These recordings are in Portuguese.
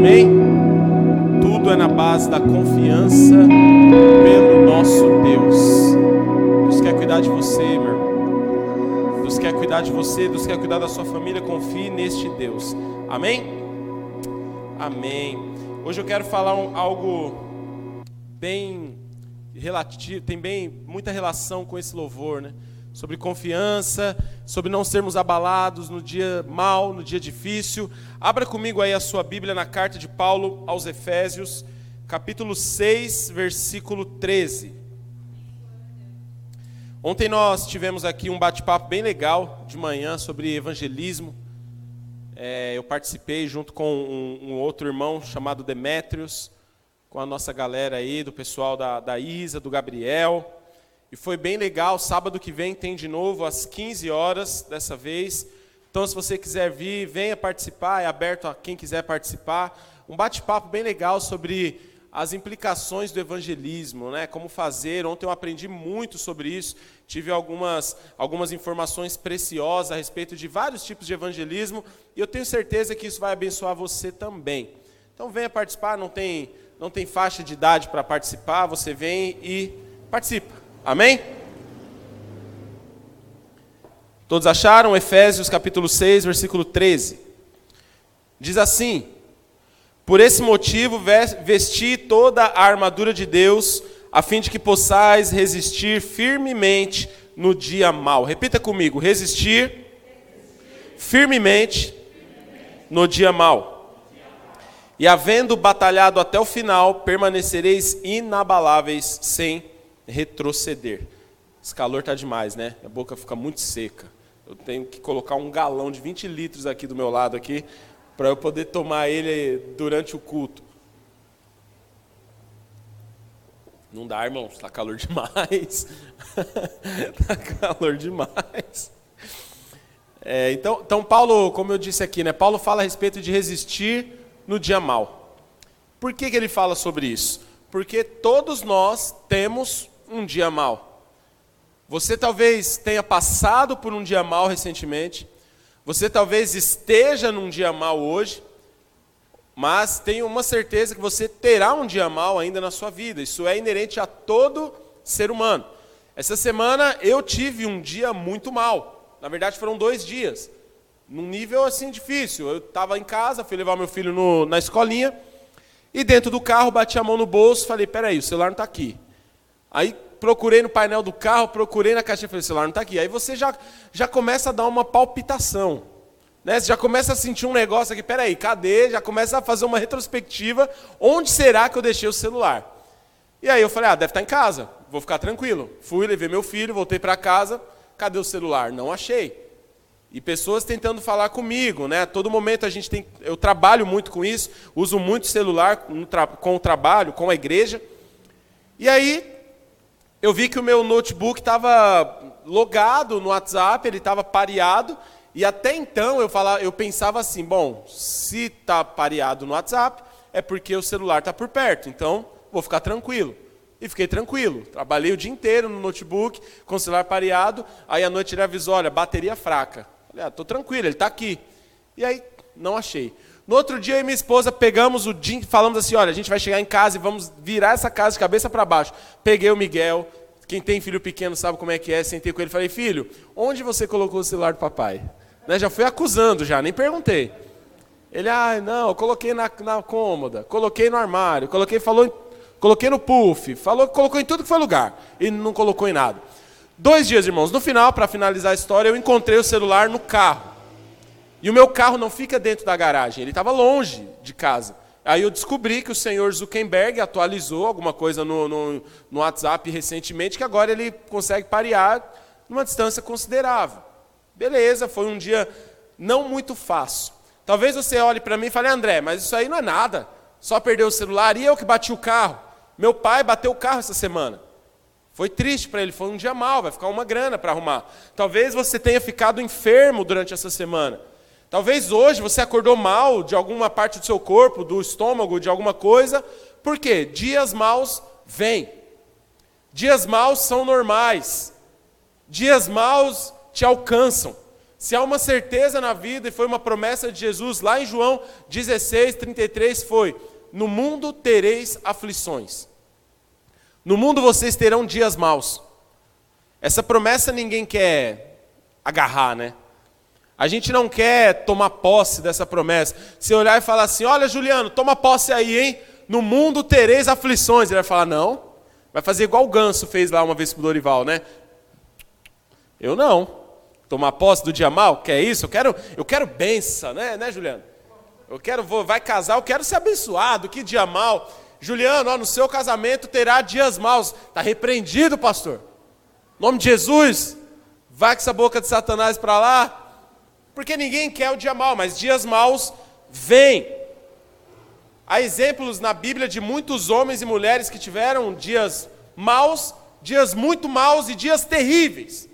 Amém? Tudo é na base da confiança pelo nosso Deus. Deus quer cuidar de você, meu irmão. Deus quer cuidar de você, Deus quer cuidar da sua família. Confie neste Deus. Amém? Amém. Hoje eu quero falar um, algo bem relativo, tem bem muita relação com esse louvor, né? Sobre confiança, sobre não sermos abalados no dia mal, no dia difícil. Abra comigo aí a sua Bíblia na carta de Paulo aos Efésios, capítulo 6, versículo 13. Ontem nós tivemos aqui um bate-papo bem legal de manhã sobre evangelismo. É, eu participei junto com um, um, outro irmão chamado Demétrios, com a nossa galera aí, do pessoal da, da Isa, do Gabriel. E foi bem legal. Sábado que vem tem de novo às 15 horas dessa vez. Então, se você quiser vir, venha participar. É aberto a quem quiser participar. Um bate-papo bem legal sobre as implicações do evangelismo, né? Como fazer. Ontem eu aprendi muito sobre isso. Tive algumas, algumas informações preciosas a respeito de vários tipos de evangelismo. E eu tenho certeza que isso vai abençoar você também. Então, venha participar. Não tem, não tem faixa de idade para participar. Você vem e participa. Amém? Todos acharam? Efésios capítulo 6, versículo 13. Diz assim: Por esse motivo, vesti toda a armadura de Deus, a fim de que possais resistir firmemente no dia mau. Repita comigo: resistir firmemente no dia mau. E havendo batalhado até o final, permanecereis inabaláveis sem retroceder. Esse calor está demais, né? A boca fica muito seca. Eu tenho que colocar um galão de 20 litros aqui do meu lado aqui para eu poder tomar ele durante o culto. Não dá, irmão, está calor demais. Está calor demais. É, então, então, Paulo, como eu disse aqui, né, Paulo fala a respeito de resistir no dia mal. Por que, que ele fala sobre isso? Porque todos nós temos um dia mal. Você talvez tenha passado por um dia mal recentemente, você talvez esteja num dia mal hoje, mas tenho uma certeza que você terá um dia mal ainda na sua vida. Isso é inerente a todo ser humano. Essa semana eu tive um dia muito mal. Na verdade, foram dois dias. Num nível assim difícil. Eu estava em casa, fui levar meu filho no, na escolinha. E dentro do carro, bati a mão no bolso, falei: peraí, o celular não está aqui. Aí procurei no painel do carro, procurei na caixinha, falei, o celular não está aqui. Aí você já, já começa a dar uma palpitação. Né? Você já começa a sentir um negócio aqui, peraí, cadê? Já começa a fazer uma retrospectiva, onde será que eu deixei o celular? E aí eu falei, ah, deve estar tá em casa, vou ficar tranquilo. Fui, levei meu filho, voltei para casa, cadê o celular? Não achei. E pessoas tentando falar comigo, né? A todo momento a gente tem, eu trabalho muito com isso, uso muito celular com o trabalho, com a igreja. E aí eu vi que o meu notebook estava logado no WhatsApp, ele estava pareado, e até então eu, falava, eu pensava assim, bom, se está pareado no WhatsApp, é porque o celular está por perto, então vou ficar tranquilo. E fiquei tranquilo. Trabalhei o dia inteiro no notebook, com o celular pareado, aí à noite ele avisou, olha, bateria fraca. Falei, ah, estou tranquilo, ele está aqui. E aí, não achei. No outro dia, eu e minha esposa pegamos o dia, falamos assim: olha, a gente vai chegar em casa e vamos virar essa casa de cabeça para baixo. Peguei o Miguel, quem tem filho pequeno sabe como é que é, sentei com ele e falei: filho, onde você colocou o celular do papai? Né, já fui acusando, já, nem perguntei. Ele, ah, não, eu coloquei na, na cômoda, coloquei no armário, coloquei, falou, coloquei no puff, falou, colocou em tudo que foi lugar e não colocou em nada. Dois dias, irmãos. No final, para finalizar a história, eu encontrei o celular no carro. E o meu carro não fica dentro da garagem, ele estava longe de casa. Aí eu descobri que o senhor Zuckerberg atualizou alguma coisa no, no, no, WhatsApp recentemente, que agora ele consegue parear numa distância considerável. Beleza, foi um dia não muito fácil. Talvez você olhe para mim e fale, André, mas isso aí não é nada. Só perdeu o celular e eu que bati o carro. Meu pai bateu o carro essa semana. Foi triste para ele, foi um dia mal, vai ficar uma grana para arrumar. Talvez você tenha ficado enfermo durante essa semana. Talvez hoje você acordou mal de alguma parte do seu corpo, do estômago, de alguma coisa. Por quê? Dias maus vêm. Dias maus são normais. Dias maus te alcançam. Se há uma certeza na vida, e foi uma promessa de Jesus lá em João 16, 33, foi: No mundo tereis aflições. No mundo vocês terão dias maus. Essa promessa ninguém quer agarrar, né? A gente não quer tomar posse dessa promessa. Se olhar e falar assim: Olha, Juliano, toma posse aí, hein? No mundo tereis aflições. Ele vai falar: Não. Vai fazer igual o Ganso fez lá uma vez com o Dorival, né? Eu não. Tomar posse do dia mal? Quer isso? Eu quero, eu quero benção, né, né, Juliano? Eu quero, vou, vai casar, eu quero ser abençoado. Que dia mal. Juliano, ó, no seu casamento terá dias maus. Está repreendido, pastor. Em nome de Jesus, vai com essa boca de Satanás para lá. Porque ninguém quer o dia mal, mas dias maus vêm. Há exemplos na Bíblia de muitos homens e mulheres que tiveram dias maus, dias muito maus e dias terríveis.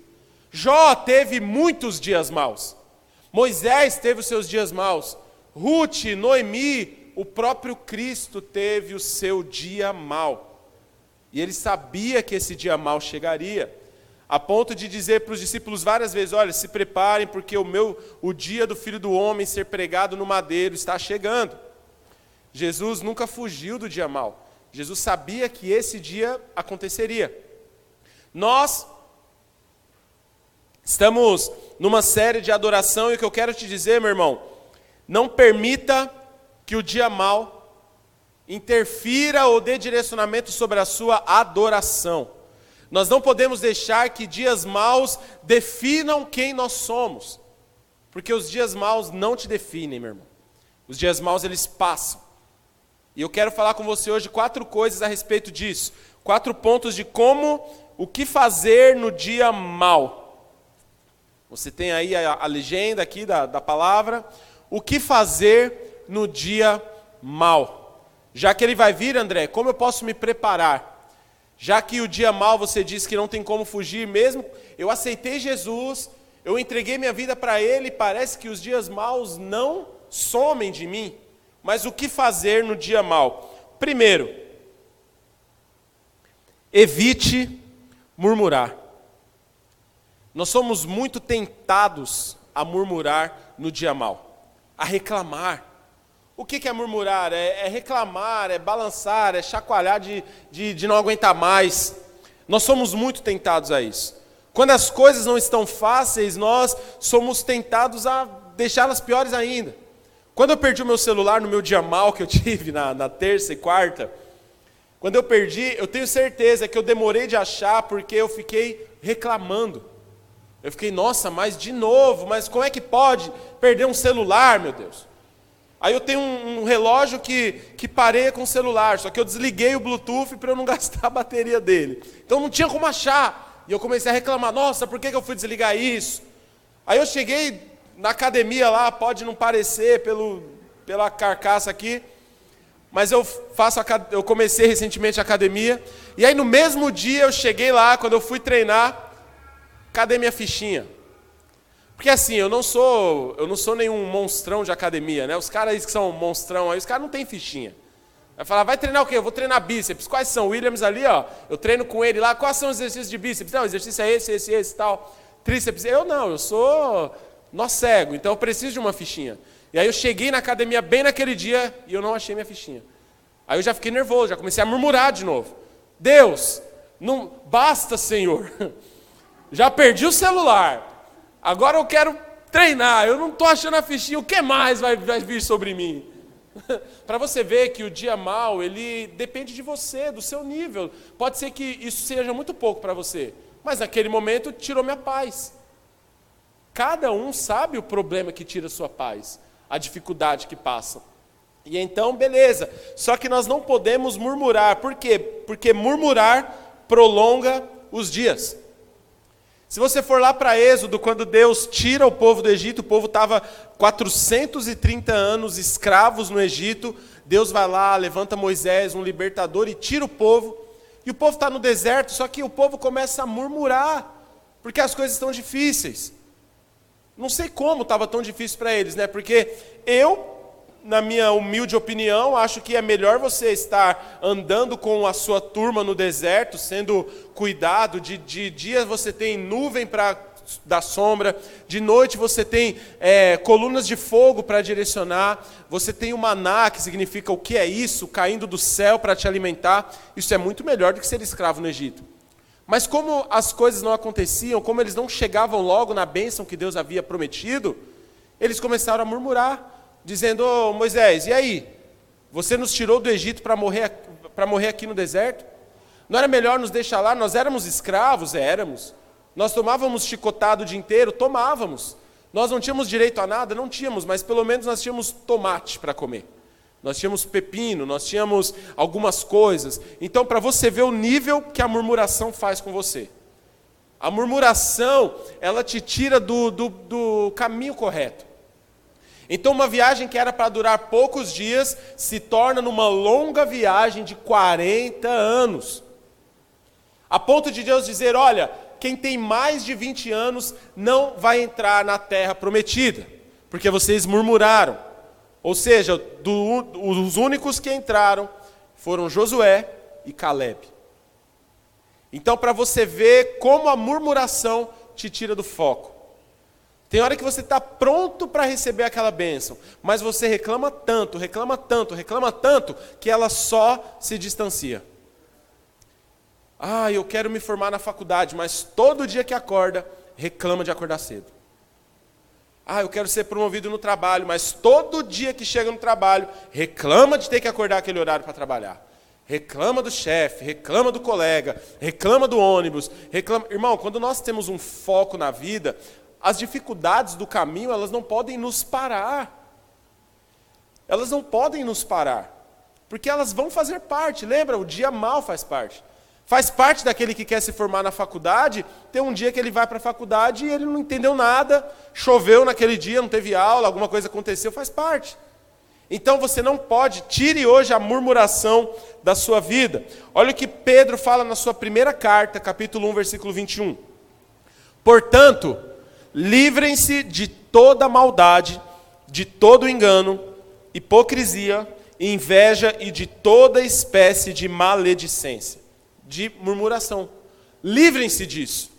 Jó teve muitos dias maus. Moisés teve os seus dias maus. Ruth, Noemi, o próprio Cristo teve o seu dia mau. E ele sabia que esse dia mau chegaria, a ponto de dizer para os discípulos várias vezes: "Olha, se preparem porque o meu o dia do filho do homem ser pregado no madeiro está chegando". Jesus nunca fugiu do dia mau. Jesus sabia que esse dia aconteceria. Nós Estamos numa série de adoração e o que eu quero te dizer, meu irmão, não permita que o dia mal interfira ou dê direcionamento sobre a sua adoração. Nós não podemos deixar que dias maus definam quem nós somos. Porque os dias maus não te definem, meu irmão. Os dias maus eles passam. E eu quero falar com você hoje quatro coisas a respeito disso. Quatro pontos de como, o que fazer no dia mal. Você tem aí a, a legenda aqui da, da palavra. O que fazer no dia mal? Já que ele vai vir, André, como eu posso me preparar? Já que o dia mal você diz que não tem como fugir, mesmo eu aceitei Jesus, eu entreguei minha vida para Ele, parece que os dias maus não somem de mim. Mas o que fazer no dia mal? Primeiro, evite murmurar. Nós somos muito tentados a murmurar no dia mal, a reclamar. O que é murmurar? É, é reclamar, é balançar, é chacoalhar de, de, de não aguentar mais. Nós somos muito tentados a isso. Quando as coisas não estão fáceis, nós somos tentados a deixá-las piores ainda. Quando eu perdi o meu celular no meu dia mal que eu tive na, na terça e quarta, quando eu perdi, eu tenho certeza que eu demorei de achar porque eu fiquei reclamando. Eu fiquei, nossa, mas de novo, mas como é que pode perder um celular, meu Deus? Aí eu tenho um, um relógio que, que pareia com o celular, só que eu desliguei o Bluetooth para eu não gastar a bateria dele. Então não tinha como achar. E eu comecei a reclamar, nossa, por que, que eu fui desligar isso? Aí eu cheguei na academia lá, pode não parecer pelo, pela carcaça aqui, mas eu faço eu comecei recentemente a academia, e aí no mesmo dia eu cheguei lá, quando eu fui treinar, Cadê minha fichinha? Porque assim, eu não sou, eu não sou nenhum monstrão de academia, né? Os caras que são monstrão aí, os caras não têm fichinha. Vai falar, vai treinar o quê? Eu vou treinar bíceps. Quais são? Williams ali, ó. Eu treino com ele lá. Quais são os exercícios de bíceps? Não, exercício é esse, esse, esse, tal. Tríceps. Eu não, eu sou nó cego, então eu preciso de uma fichinha. E aí eu cheguei na academia bem naquele dia e eu não achei minha fichinha. Aí eu já fiquei nervoso, já comecei a murmurar de novo. Deus, não basta, Senhor. Já perdi o celular. Agora eu quero treinar. Eu não estou achando a fichinha. O que mais vai, vai vir sobre mim? Para você ver que o dia mal, ele depende de você, do seu nível. Pode ser que isso seja muito pouco para você, mas naquele momento tirou minha paz. Cada um sabe o problema que tira sua paz, a dificuldade que passa. E então, beleza. Só que nós não podemos murmurar. Por quê? Porque murmurar prolonga os dias. Se você for lá para Êxodo, quando Deus tira o povo do Egito, o povo estava 430 anos escravos no Egito. Deus vai lá, levanta Moisés, um libertador, e tira o povo. E o povo está no deserto, só que o povo começa a murmurar, porque as coisas estão difíceis. Não sei como estava tão difícil para eles, né? Porque eu na minha humilde opinião, acho que é melhor você estar andando com a sua turma no deserto, sendo cuidado, de, de dia você tem nuvem para da sombra, de noite você tem é, colunas de fogo para direcionar, você tem o maná, que significa o que é isso, caindo do céu para te alimentar. Isso é muito melhor do que ser escravo no Egito. Mas como as coisas não aconteciam, como eles não chegavam logo na bênção que Deus havia prometido, eles começaram a murmurar, dizendo: oh, Moisés, e aí? Você nos tirou do Egito para morrer, morrer aqui no deserto? Não era melhor nos deixar lá? Nós éramos escravos? Éramos. Nós tomávamos chicotado o dia inteiro? Tomávamos. Nós não tínhamos direito a nada? Não tínhamos, mas pelo menos nós tínhamos tomate para comer. Nós tínhamos pepino, nós tínhamos algumas coisas. Então, para você ver o nível que a murmuração faz com você. A murmuração, ela te tira do, do, do caminho correto. Então, uma viagem que era para durar poucos dias se torna numa longa viagem de 40 anos. A ponto de Deus dizer: olha, quem tem mais de 20 anos não vai entrar na terra prometida, porque vocês murmuraram. Ou seja, do, os únicos que entraram foram Josué e Caleb. Então, para você ver como a murmuração te tira do foco. Tem hora que você está pronto para receber aquela bênção, mas você reclama tanto, reclama tanto, reclama tanto, que ela só se distancia. Ah, eu quero me formar na faculdade, mas todo dia que acorda, reclama de acordar cedo. Ah, eu quero ser promovido no trabalho, mas todo dia que chega no trabalho, reclama de ter que acordar aquele horário para trabalhar. Reclama do chefe, reclama do colega, reclama do ônibus, reclama. Irmão, quando nós temos um foco na vida, as dificuldades do caminho, elas não podem nos parar. Elas não podem nos parar. Porque elas vão fazer parte. Lembra? O dia mal faz parte. Faz parte daquele que quer se formar na faculdade, tem um dia que ele vai para a faculdade e ele não entendeu nada, choveu naquele dia, não teve aula, alguma coisa aconteceu, faz parte. Então você não pode, tire hoje a murmuração da sua vida. Olha o que Pedro fala na sua primeira carta, capítulo 1, versículo 21. Portanto, livrem-se de toda maldade, de todo engano, hipocrisia, inveja e de toda espécie de maledicência de murmuração. Livrem-se disso,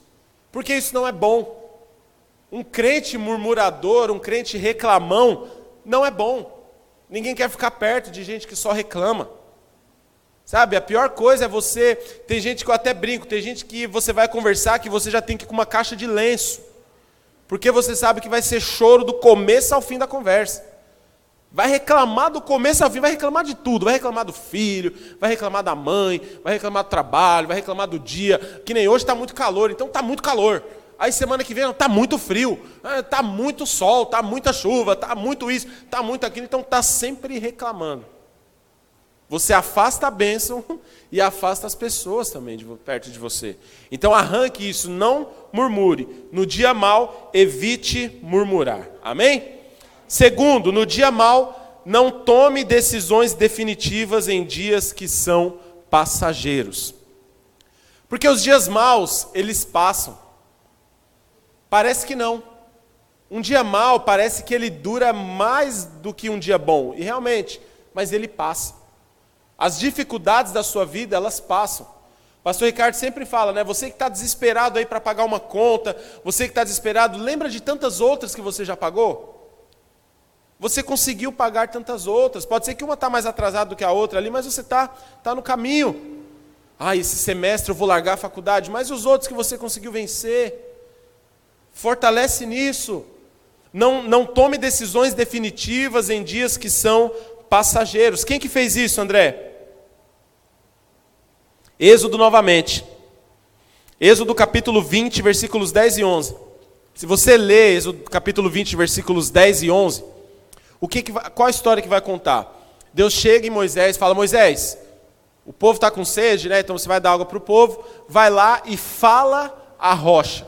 porque isso não é bom. Um crente murmurador, um crente reclamão, não é bom. Ninguém quer ficar perto de gente que só reclama. Sabe, a pior coisa é você. Tem gente que eu até brinco, tem gente que você vai conversar que você já tem que ir com uma caixa de lenço. Porque você sabe que vai ser choro do começo ao fim da conversa. Vai reclamar do começo ao fim, vai reclamar de tudo. Vai reclamar do filho, vai reclamar da mãe, vai reclamar do trabalho, vai reclamar do dia. Que nem hoje está muito calor, então está muito calor. Aí semana que vem está muito frio, está ah, muito sol, está muita chuva, está muito isso, está muito aquilo. Então está sempre reclamando. Você afasta a bênção e afasta as pessoas também de, perto de você. Então arranque isso, não murmure. No dia mal, evite murmurar. Amém? Segundo, no dia mal, não tome decisões definitivas em dias que são passageiros. Porque os dias maus, eles passam. Parece que não. Um dia mal parece que ele dura mais do que um dia bom. E realmente, mas ele passa. As dificuldades da sua vida, elas passam. Pastor Ricardo sempre fala, né? Você que está desesperado aí para pagar uma conta, você que está desesperado, lembra de tantas outras que você já pagou? Você conseguiu pagar tantas outras. Pode ser que uma está mais atrasada do que a outra ali, mas você está tá no caminho. Ah, esse semestre eu vou largar a faculdade, mas os outros que você conseguiu vencer. Fortalece nisso. Não, não tome decisões definitivas em dias que são passageiros. Quem que fez isso, André? Êxodo novamente. Êxodo capítulo 20, versículos 10 e 11. Se você ler Êxodo capítulo 20, versículos 10 e 11, o que, que qual a história que vai contar? Deus chega em Moisés e fala: Moisés, o povo está com sede, né? Então você vai dar água para o povo, vai lá e fala a rocha.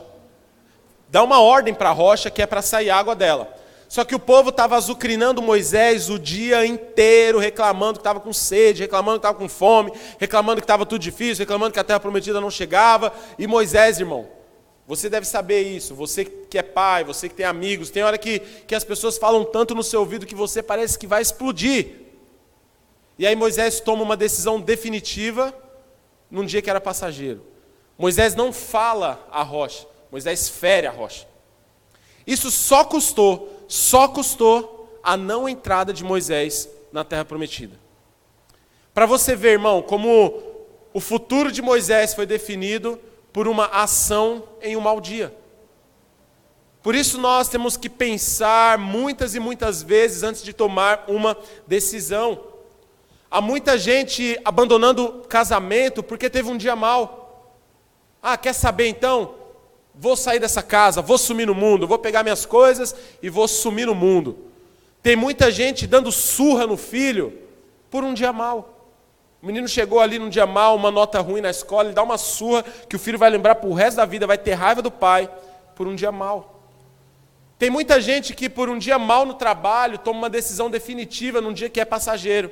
Dá uma ordem para a rocha que é para sair água dela. Só que o povo estava azucrinando Moisés o dia inteiro, reclamando que estava com sede, reclamando que estava com fome, reclamando que estava tudo difícil, reclamando que a terra prometida não chegava. E Moisés, irmão, você deve saber isso, você que é pai, você que tem amigos, tem hora que, que as pessoas falam tanto no seu ouvido que você parece que vai explodir. E aí Moisés toma uma decisão definitiva num dia que era passageiro. Moisés não fala a rocha. Moisés fere a rocha. Isso só custou, só custou a não entrada de Moisés na terra prometida. Para você ver, irmão, como o futuro de Moisés foi definido por uma ação em um mau dia. Por isso nós temos que pensar muitas e muitas vezes antes de tomar uma decisão. Há muita gente abandonando casamento porque teve um dia mal. Ah, quer saber então? Vou sair dessa casa, vou sumir no mundo, vou pegar minhas coisas e vou sumir no mundo. Tem muita gente dando surra no filho por um dia mal. O menino chegou ali num dia mal, uma nota ruim na escola, ele dá uma surra que o filho vai lembrar para o resto da vida, vai ter raiva do pai por um dia mal. Tem muita gente que por um dia mal no trabalho toma uma decisão definitiva num dia que é passageiro.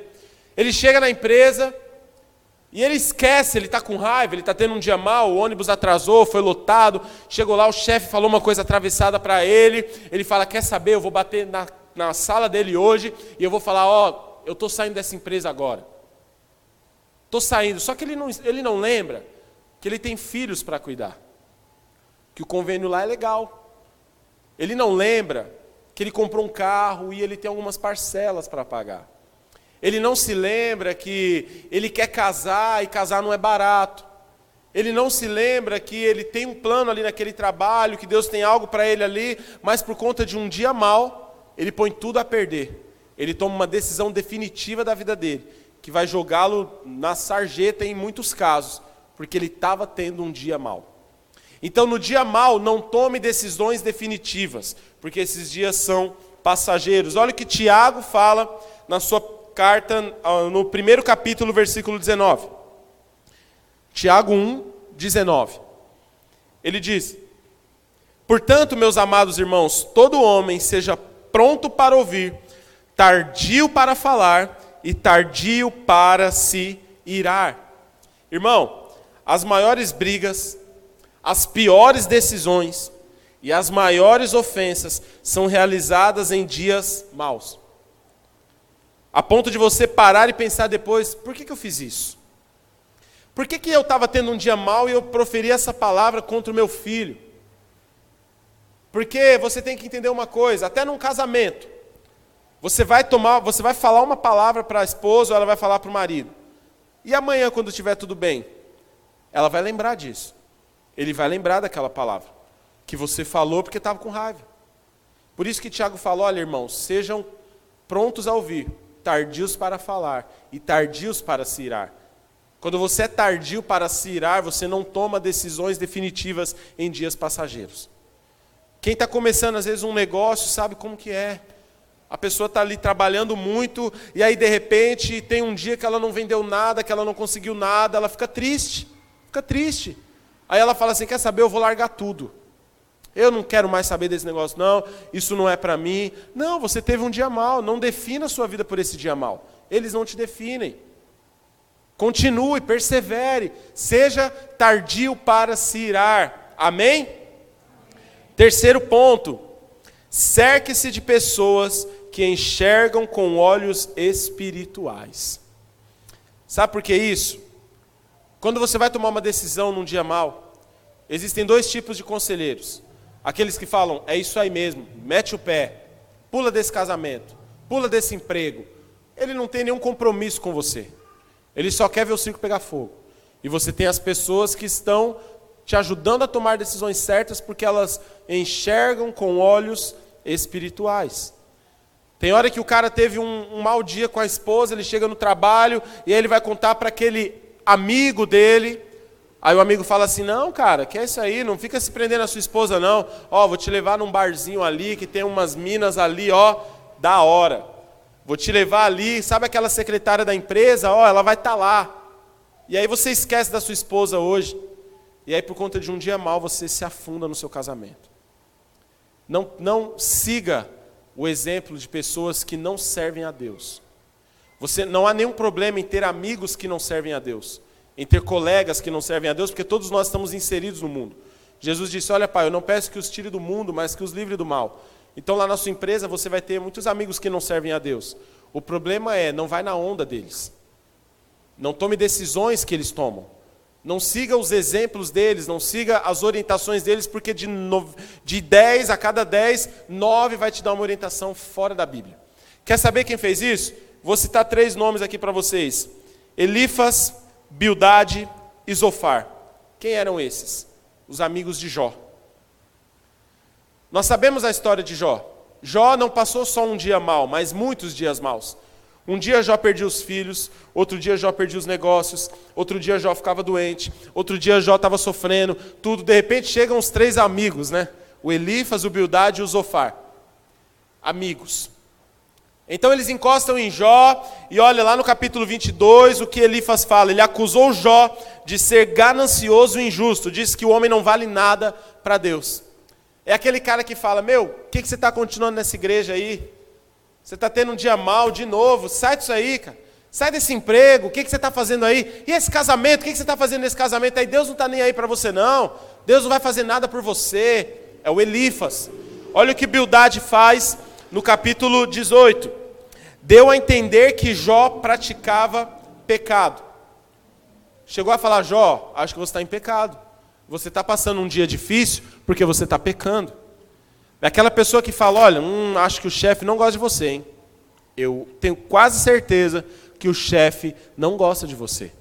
Ele chega na empresa, e ele esquece, ele está com raiva, ele está tendo um dia mal, o ônibus atrasou, foi lotado. Chegou lá, o chefe falou uma coisa atravessada para ele. Ele fala: Quer saber? Eu vou bater na, na sala dele hoje e eu vou falar: Ó, oh, eu estou saindo dessa empresa agora. Estou saindo. Só que ele não, ele não lembra que ele tem filhos para cuidar, que o convênio lá é legal. Ele não lembra que ele comprou um carro e ele tem algumas parcelas para pagar. Ele não se lembra que ele quer casar e casar não é barato. Ele não se lembra que ele tem um plano ali naquele trabalho, que Deus tem algo para ele ali, mas por conta de um dia mal, ele põe tudo a perder. Ele toma uma decisão definitiva da vida dele, que vai jogá-lo na sarjeta em muitos casos, porque ele estava tendo um dia mal. Então, no dia mal, não tome decisões definitivas, porque esses dias são passageiros. Olha o que Tiago fala na sua carta, ah, no primeiro capítulo, versículo 19. Tiago 1, 19. Ele diz: Portanto, meus amados irmãos, todo homem seja pronto para ouvir, tardio para falar e tardio para se irar. Irmão, as maiores brigas, as piores decisões e as maiores ofensas são realizadas em dias maus. A ponto de você parar e pensar depois: por que, que eu fiz isso? Por que, que eu estava tendo um dia mal e eu proferi essa palavra contra o meu filho? Porque você tem que entender uma coisa, até num casamento, você vai tomar, você vai falar uma palavra para a esposa ou ela vai falar para o marido. E amanhã, quando estiver tudo bem, ela vai lembrar disso. Ele vai lembrar daquela palavra que você falou porque estava com raiva. Por isso que Tiago falou: olha, irmãos, sejam prontos a ouvir, tardios para falar e tardios para se irar. Quando você é tardio para se irar, você não toma decisões definitivas em dias passageiros. Quem está começando, às vezes, um negócio, sabe como que é. A pessoa está ali trabalhando muito, e aí, de repente, tem um dia que ela não vendeu nada, que ela não conseguiu nada, ela fica triste. Fica triste. Aí ela fala assim: quer saber, eu vou largar tudo. Eu não quero mais saber desse negócio, não, isso não é para mim. Não, você teve um dia mal, não defina a sua vida por esse dia mal. Eles não te definem. Continue, persevere, seja tardio para se irar. Amém? Terceiro ponto: cerque-se de pessoas que enxergam com olhos espirituais. Sabe por que isso? Quando você vai tomar uma decisão num dia mal, existem dois tipos de conselheiros Aqueles que falam, é isso aí mesmo, mete o pé, pula desse casamento, pula desse emprego. Ele não tem nenhum compromisso com você. Ele só quer ver o circo pegar fogo. E você tem as pessoas que estão te ajudando a tomar decisões certas porque elas enxergam com olhos espirituais. Tem hora que o cara teve um, um mau dia com a esposa, ele chega no trabalho e aí ele vai contar para aquele amigo dele Aí o amigo fala assim: Não, cara, que é isso aí? Não fica se prendendo a sua esposa, não. Ó, vou te levar num barzinho ali que tem umas minas ali, ó, da hora. Vou te levar ali, sabe aquela secretária da empresa? Ó, ela vai estar tá lá. E aí você esquece da sua esposa hoje. E aí, por conta de um dia mal, você se afunda no seu casamento. Não, não siga o exemplo de pessoas que não servem a Deus. Você não há nenhum problema em ter amigos que não servem a Deus em ter colegas que não servem a Deus, porque todos nós estamos inseridos no mundo. Jesus disse: Olha, pai, eu não peço que os tire do mundo, mas que os livre do mal. Então, lá na sua empresa, você vai ter muitos amigos que não servem a Deus. O problema é, não vai na onda deles. Não tome decisões que eles tomam. Não siga os exemplos deles, não siga as orientações deles, porque de, no, de 10 a cada 10, 9 vai te dar uma orientação fora da Bíblia. Quer saber quem fez isso? Vou citar três nomes aqui para vocês: Elifas, Bildade e Zofar. Quem eram esses? Os amigos de Jó. Nós sabemos a história de Jó. Jó não passou só um dia mal, mas muitos dias maus. Um dia Jó perdia os filhos, outro dia Jó perdia os negócios, outro dia Jó ficava doente, outro dia Jó estava sofrendo, tudo. De repente chegam os três amigos, né? O Elifas, o Bildade e o Zofar. Amigos. Então eles encostam em Jó, e olha lá no capítulo 22 o que Elifas fala. Ele acusou Jó de ser ganancioso e injusto, diz que o homem não vale nada para Deus. É aquele cara que fala: Meu, o que, que você está continuando nessa igreja aí? Você está tendo um dia mal de novo, sai disso aí, cara. Sai desse emprego, o que, que você está fazendo aí? E esse casamento, o que, que você está fazendo nesse casamento aí? Deus não está nem aí para você, não. Deus não vai fazer nada por você. É o Elifas. Olha o que Bildade faz no capítulo 18. Deu a entender que Jó praticava pecado. Chegou a falar, Jó, acho que você está em pecado. Você está passando um dia difícil porque você está pecando. É aquela pessoa que fala: olha, hum, acho que o chefe não gosta de você, hein? Eu tenho quase certeza que o chefe não gosta de você.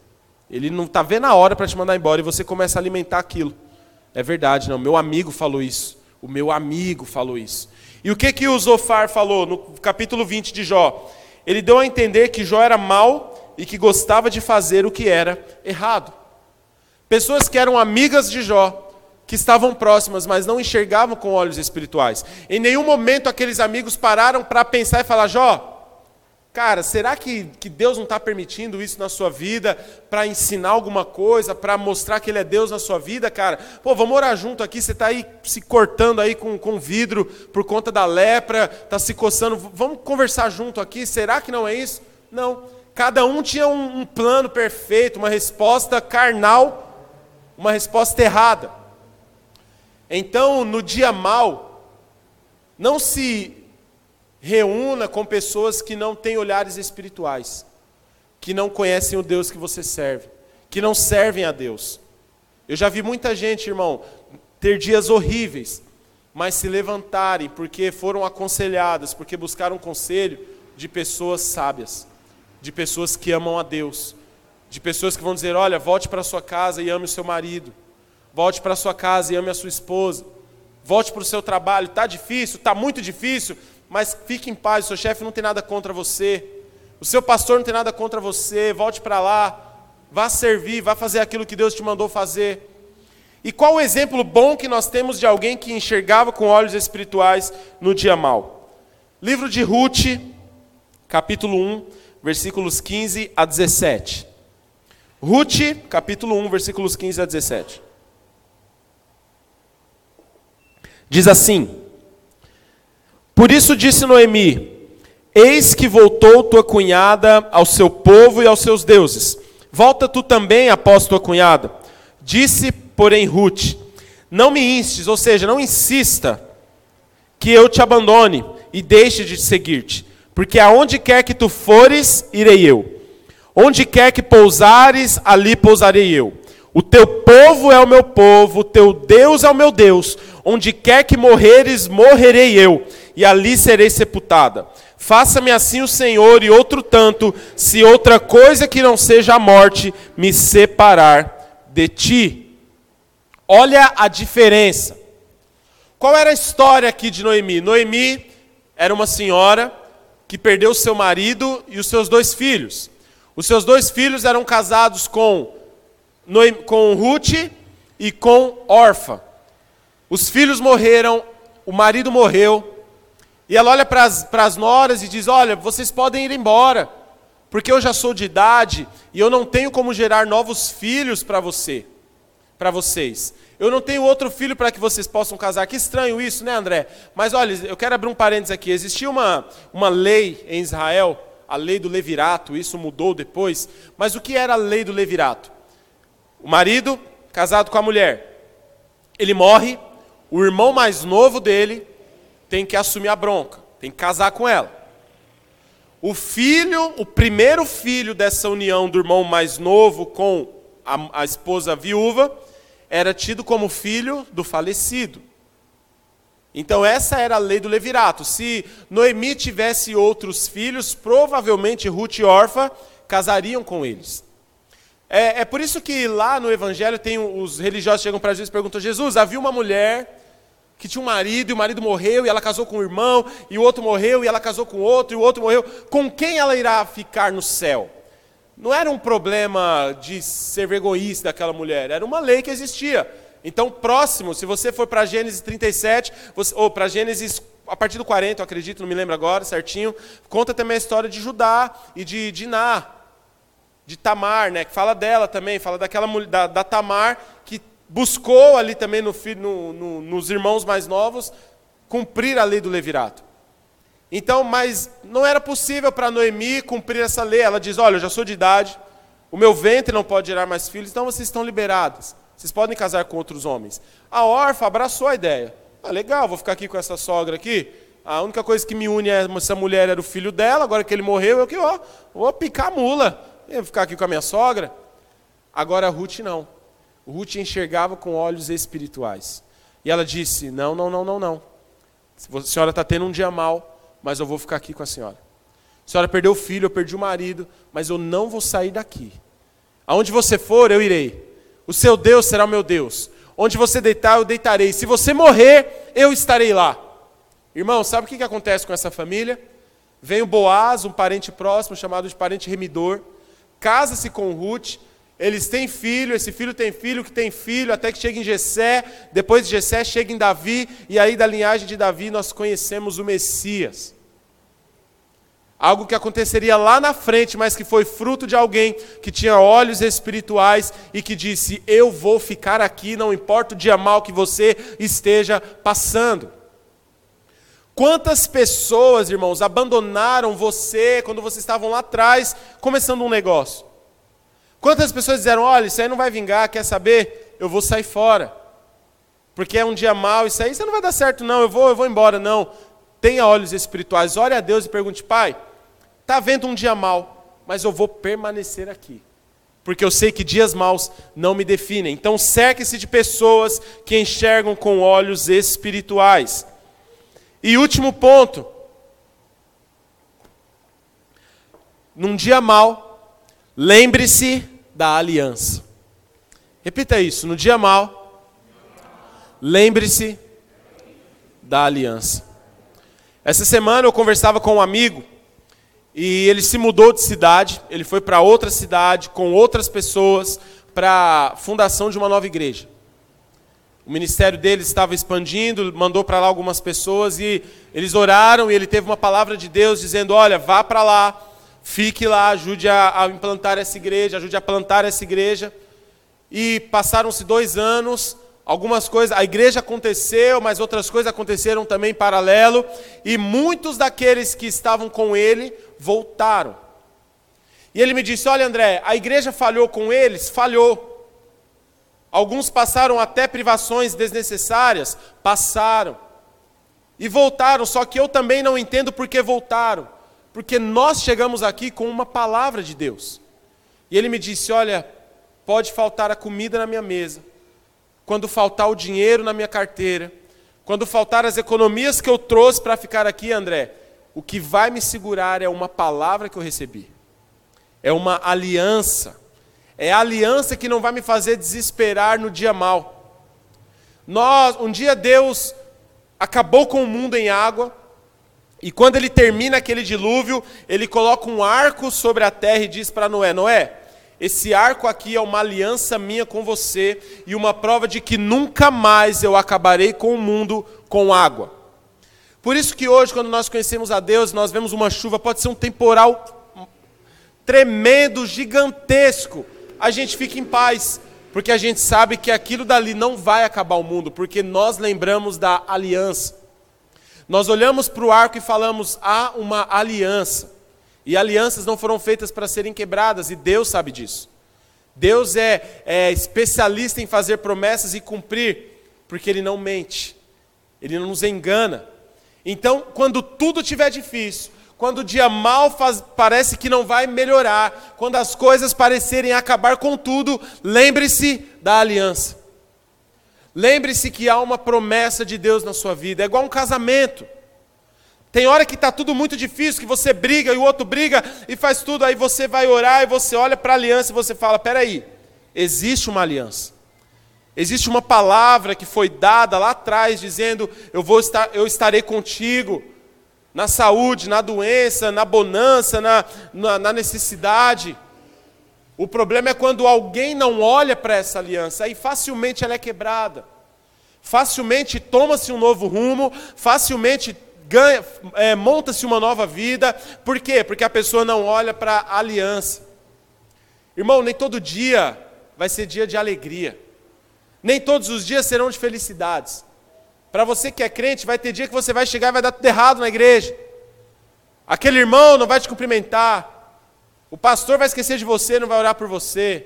Ele não está vendo a hora para te mandar embora e você começa a alimentar aquilo. É verdade, não. Meu amigo falou isso. O meu amigo falou isso. E o que que o Zofar falou no capítulo 20 de Jó? Ele deu a entender que Jó era mau e que gostava de fazer o que era errado. Pessoas que eram amigas de Jó que estavam próximas, mas não enxergavam com olhos espirituais. Em nenhum momento aqueles amigos pararam para pensar e falar: Jó, cara, será que, que Deus não está permitindo isso na sua vida para ensinar alguma coisa, para mostrar que Ele é Deus na sua vida, cara? Pô, vamos orar junto aqui. Você está aí se cortando aí com, com vidro por conta da lepra, está se coçando. Vamos conversar junto aqui. Será que não é isso? Não. Cada um tinha um, um plano perfeito, uma resposta carnal, uma resposta errada. Então, no dia mal, não se reúna com pessoas que não têm olhares espirituais, que não conhecem o Deus que você serve, que não servem a Deus. Eu já vi muita gente, irmão, ter dias horríveis, mas se levantarem porque foram aconselhadas, porque buscaram conselho de pessoas sábias, de pessoas que amam a Deus, de pessoas que vão dizer: olha, volte para sua casa e ame o seu marido, Volte para sua casa e ame a sua esposa. Volte para o seu trabalho. Está difícil, está muito difícil, mas fique em paz. O seu chefe não tem nada contra você. O seu pastor não tem nada contra você. Volte para lá. Vá servir, vá fazer aquilo que Deus te mandou fazer. E qual o exemplo bom que nós temos de alguém que enxergava com olhos espirituais no dia mal? Livro de Ruth, capítulo 1, versículos 15 a 17. Ruth, capítulo 1, versículos 15 a 17. Diz assim: Por isso disse Noemi: Eis que voltou tua cunhada ao seu povo e aos seus deuses. Volta tu também após tua cunhada. Disse, porém, Ruth: Não me instes, ou seja, não insista que eu te abandone e deixe de seguir-te, porque aonde quer que tu fores, irei eu. Onde quer que pousares, ali pousarei eu. O teu povo é o meu povo, o teu Deus é o meu Deus. Onde quer que morreres, morrerei eu, e ali serei sepultada. Faça-me assim o Senhor, e outro tanto, se outra coisa que não seja a morte me separar de ti. Olha a diferença. Qual era a história aqui de Noemi? Noemi era uma senhora que perdeu seu marido e os seus dois filhos. Os seus dois filhos eram casados com com Ruth e com Orfa. Os filhos morreram, o marido morreu, e ela olha para as noras e diz: Olha, vocês podem ir embora, porque eu já sou de idade e eu não tenho como gerar novos filhos para você, para vocês. Eu não tenho outro filho para que vocês possam casar. Que estranho isso, né, André? Mas olha, eu quero abrir um parênteses aqui. Existia uma, uma lei em Israel, a lei do levirato, isso mudou depois. Mas o que era a lei do levirato? O marido, casado com a mulher, ele morre, o irmão mais novo dele tem que assumir a bronca, tem que casar com ela. O filho, o primeiro filho dessa união do irmão mais novo com a, a esposa viúva, era tido como filho do falecido. Então, essa era a lei do levirato. Se Noemi tivesse outros filhos, provavelmente Ruth e Orfa casariam com eles. É, é por isso que lá no Evangelho tem os religiosos chegam para Jesus e perguntam: Jesus, havia uma mulher que tinha um marido e o marido morreu e ela casou com o irmão, e o outro morreu e ela casou com outro, e o outro morreu. Com quem ela irá ficar no céu? Não era um problema de ser egoísta daquela mulher, era uma lei que existia. Então, próximo, se você for para Gênesis 37, você, ou para Gênesis a partir do 40, eu acredito, não me lembro agora certinho, conta também a história de Judá e de Diná, de Tamar, né, que fala dela também, fala daquela da, da Tamar que buscou ali também no, no, no, nos irmãos mais novos cumprir a lei do levirato. Então, mas não era possível para Noemi cumprir essa lei. Ela diz: Olha, eu já sou de idade, o meu ventre não pode gerar mais filhos, então vocês estão liberados. Vocês podem casar com outros homens. A órfã abraçou a ideia. Ah, legal, vou ficar aqui com essa sogra aqui. A única coisa que me une a essa mulher era o filho dela, agora que ele morreu, eu que ó, vou picar a mula. Eu vou ficar aqui com a minha sogra. Agora a Ruth não. Ruth enxergava com olhos espirituais. E ela disse: Não, não, não, não, não. A senhora está tendo um dia mal, mas eu vou ficar aqui com a senhora. A senhora perdeu o filho, eu perdi o marido, mas eu não vou sair daqui. Aonde você for, eu irei. O seu Deus será o meu Deus. Onde você deitar, eu deitarei. Se você morrer, eu estarei lá. Irmão, sabe o que acontece com essa família? Vem o Boaz, um parente próximo, chamado de parente remidor, casa-se com Ruth, eles têm filho, esse filho tem filho, que tem filho, até que chega em Jessé, depois de Jessé chega em Davi, e aí da linhagem de Davi nós conhecemos o Messias. Algo que aconteceria lá na frente, mas que foi fruto de alguém que tinha olhos espirituais e que disse: Eu vou ficar aqui, não importa o dia mal que você esteja passando. Quantas pessoas, irmãos, abandonaram você quando vocês estavam lá atrás começando um negócio? Quantas pessoas disseram: Olha, isso aí não vai vingar, quer saber? Eu vou sair fora. Porque é um dia mal, isso aí você não vai dar certo, não, eu vou, eu vou embora, não. Tenha olhos espirituais, ore a Deus e pergunte: Pai, Está havendo um dia mal, mas eu vou permanecer aqui. Porque eu sei que dias maus não me definem. Então, cerque-se de pessoas que enxergam com olhos espirituais. E último ponto. Num dia mal, lembre-se da aliança. Repita isso. No dia mal, lembre-se da aliança. Essa semana eu conversava com um amigo e ele se mudou de cidade, ele foi para outra cidade com outras pessoas para a fundação de uma nova igreja. O ministério dele estava expandindo, mandou para lá algumas pessoas e eles oraram e ele teve uma palavra de Deus dizendo: Olha, vá para lá, fique lá, ajude a, a, implantar essa igreja, ajude a plantar essa igreja. E passaram-se dois anos, Algumas coisas, a igreja aconteceu, mas outras coisas aconteceram também em paralelo, e muitos daqueles que estavam com ele voltaram. E ele me disse: Olha, André, a igreja falhou com eles? Falhou. Alguns passaram até privações desnecessárias? Passaram. E voltaram, só que eu também não entendo por que voltaram. Porque nós chegamos aqui com uma palavra de Deus. E ele me disse: Olha, pode faltar a comida na minha mesa, quando faltar o dinheiro na minha carteira, quando faltar as economias que eu trouxe para ficar aqui, André, o que vai me segurar é uma palavra que eu recebi, é uma aliança, é a aliança que não vai me fazer desesperar no dia mal. Nós, um dia Deus acabou com o mundo em água, e quando ele termina aquele dilúvio, ele coloca um arco sobre a terra e diz para Noé: Noé, esse arco aqui é uma aliança minha com você e uma prova de que nunca mais eu acabarei com o mundo com água. Por isso que hoje, quando nós conhecemos a Deus, nós vemos uma chuva, pode ser um temporal tremendo, gigantesco. A gente fica em paz, porque a gente sabe que aquilo dali não vai acabar o mundo, porque nós lembramos da aliança. Nós olhamos para o arco e falamos: há uma aliança. E alianças não foram feitas para serem quebradas, e Deus sabe disso. Deus é, é, especialista em fazer promessas e cumprir, porque Ele não mente, Ele não nos engana. Então, quando tudo estiver difícil, quando o dia mal faz, parece que não vai melhorar, quando as coisas parecerem acabar com tudo, lembre-se da aliança. Lembre-se que há uma promessa de Deus na sua vida, é igual um casamento. Tem hora que está tudo muito difícil, que você briga e o outro briga e faz tudo, aí você vai orar e você olha para a aliança e você fala: peraí, existe uma aliança. Existe uma palavra que foi dada lá atrás dizendo: eu vou estar, eu estarei contigo na saúde, na doença, na bonança, na, na, na necessidade. O problema é quando alguém não olha para essa aliança, aí facilmente ela é quebrada. Facilmente toma-se um novo rumo, facilmente é, monta-se uma nova vida. Por quê? Porque a pessoa não olha para a aliança. Irmão, nem todo dia vai ser dia de alegria. Nem todos os dias serão de felicidades. Para você que é crente, vai ter dia que você vai chegar e vai dar tudo errado na igreja. Aquele irmão não vai te cumprimentar. O pastor vai esquecer de você, não vai orar por você.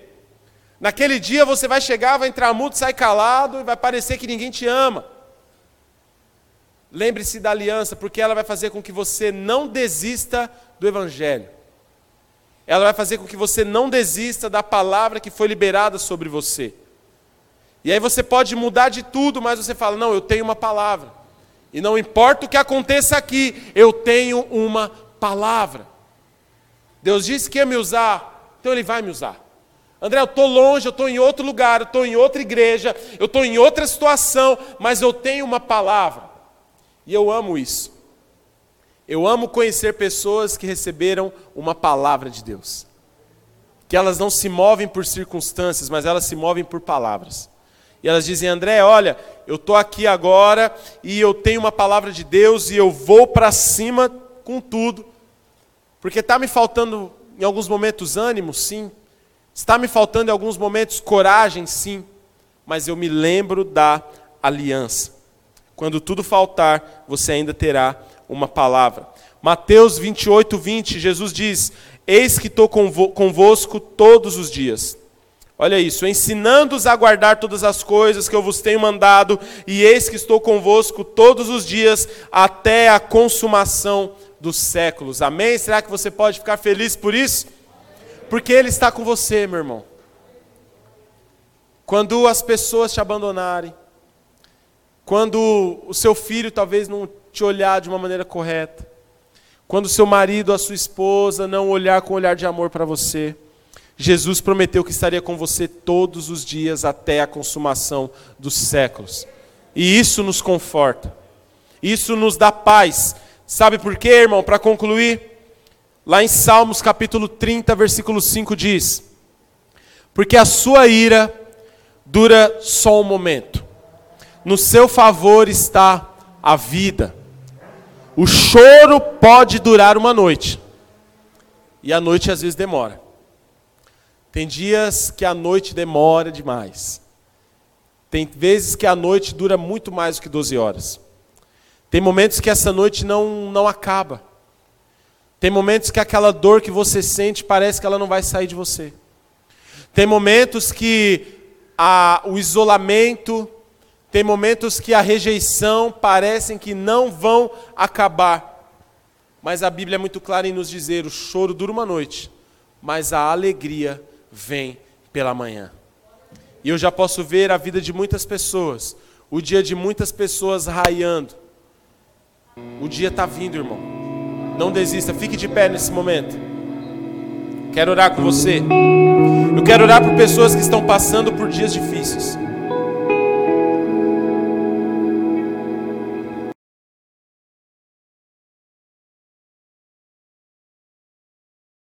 Naquele dia você vai chegar, vai entrar mudo, sai calado e vai parecer que ninguém te ama. Lembre-se da aliança, porque ela vai fazer com que você não desista do Evangelho. Ela vai fazer com que você não desista da palavra que foi liberada sobre você. E aí você pode mudar de tudo, mas você fala: não, eu tenho uma palavra. E não importa o que aconteça aqui, eu tenho uma palavra. Deus disse que ia me usar, então Ele vai me usar. André, eu estou longe, eu estou em outro lugar, eu estou em outra igreja, eu estou em outra situação, mas eu tenho uma palavra. E eu amo isso. Eu amo conhecer pessoas que receberam uma palavra de Deus. Que elas não se movem por circunstâncias, mas elas se movem por palavras. E elas dizem: André, olha, eu estou aqui agora e eu tenho uma palavra de Deus e eu vou para cima com tudo. Porque está me faltando em alguns momentos ânimo, sim. Está me faltando em alguns momentos coragem, sim. Mas eu me lembro da aliança. Quando tudo faltar, você ainda terá uma palavra. Mateus 28, 20, Jesus diz: Eis que estou convosco todos os dias. Olha isso, ensinando-os a guardar todas as coisas que eu vos tenho mandado, e eis que estou convosco todos os dias até a consumação dos séculos. Amém? Será que você pode ficar feliz por isso? Porque Ele está com você, meu irmão. Quando as pessoas te abandonarem, quando o seu filho talvez não te olhar de uma maneira correta. Quando o seu marido, a sua esposa não olhar com um olhar de amor para você. Jesus prometeu que estaria com você todos os dias até a consumação dos séculos. E isso nos conforta. Isso nos dá paz. Sabe por quê, irmão? Para concluir, lá em Salmos capítulo 30, versículo 5 diz: Porque a sua ira dura só um momento no seu favor está a vida. O choro pode durar uma noite, e a noite às vezes demora. Tem dias que a noite demora demais. Tem vezes que a noite dura muito mais do que 12 horas. Tem momentos que essa noite não, não acaba. Tem momentos que aquela dor que você sente parece que ela não vai sair de você. Tem momentos que a, o isolamento, tem momentos que a rejeição parecem que não vão acabar. Mas a Bíblia é muito clara em nos dizer: o choro dura uma noite, mas a alegria vem pela manhã. E eu já posso ver a vida de muitas pessoas, o dia de muitas pessoas raiando. O dia está vindo, irmão. Não desista, fique de pé nesse momento. Quero orar com você. Eu quero orar por pessoas que estão passando por dias difíceis.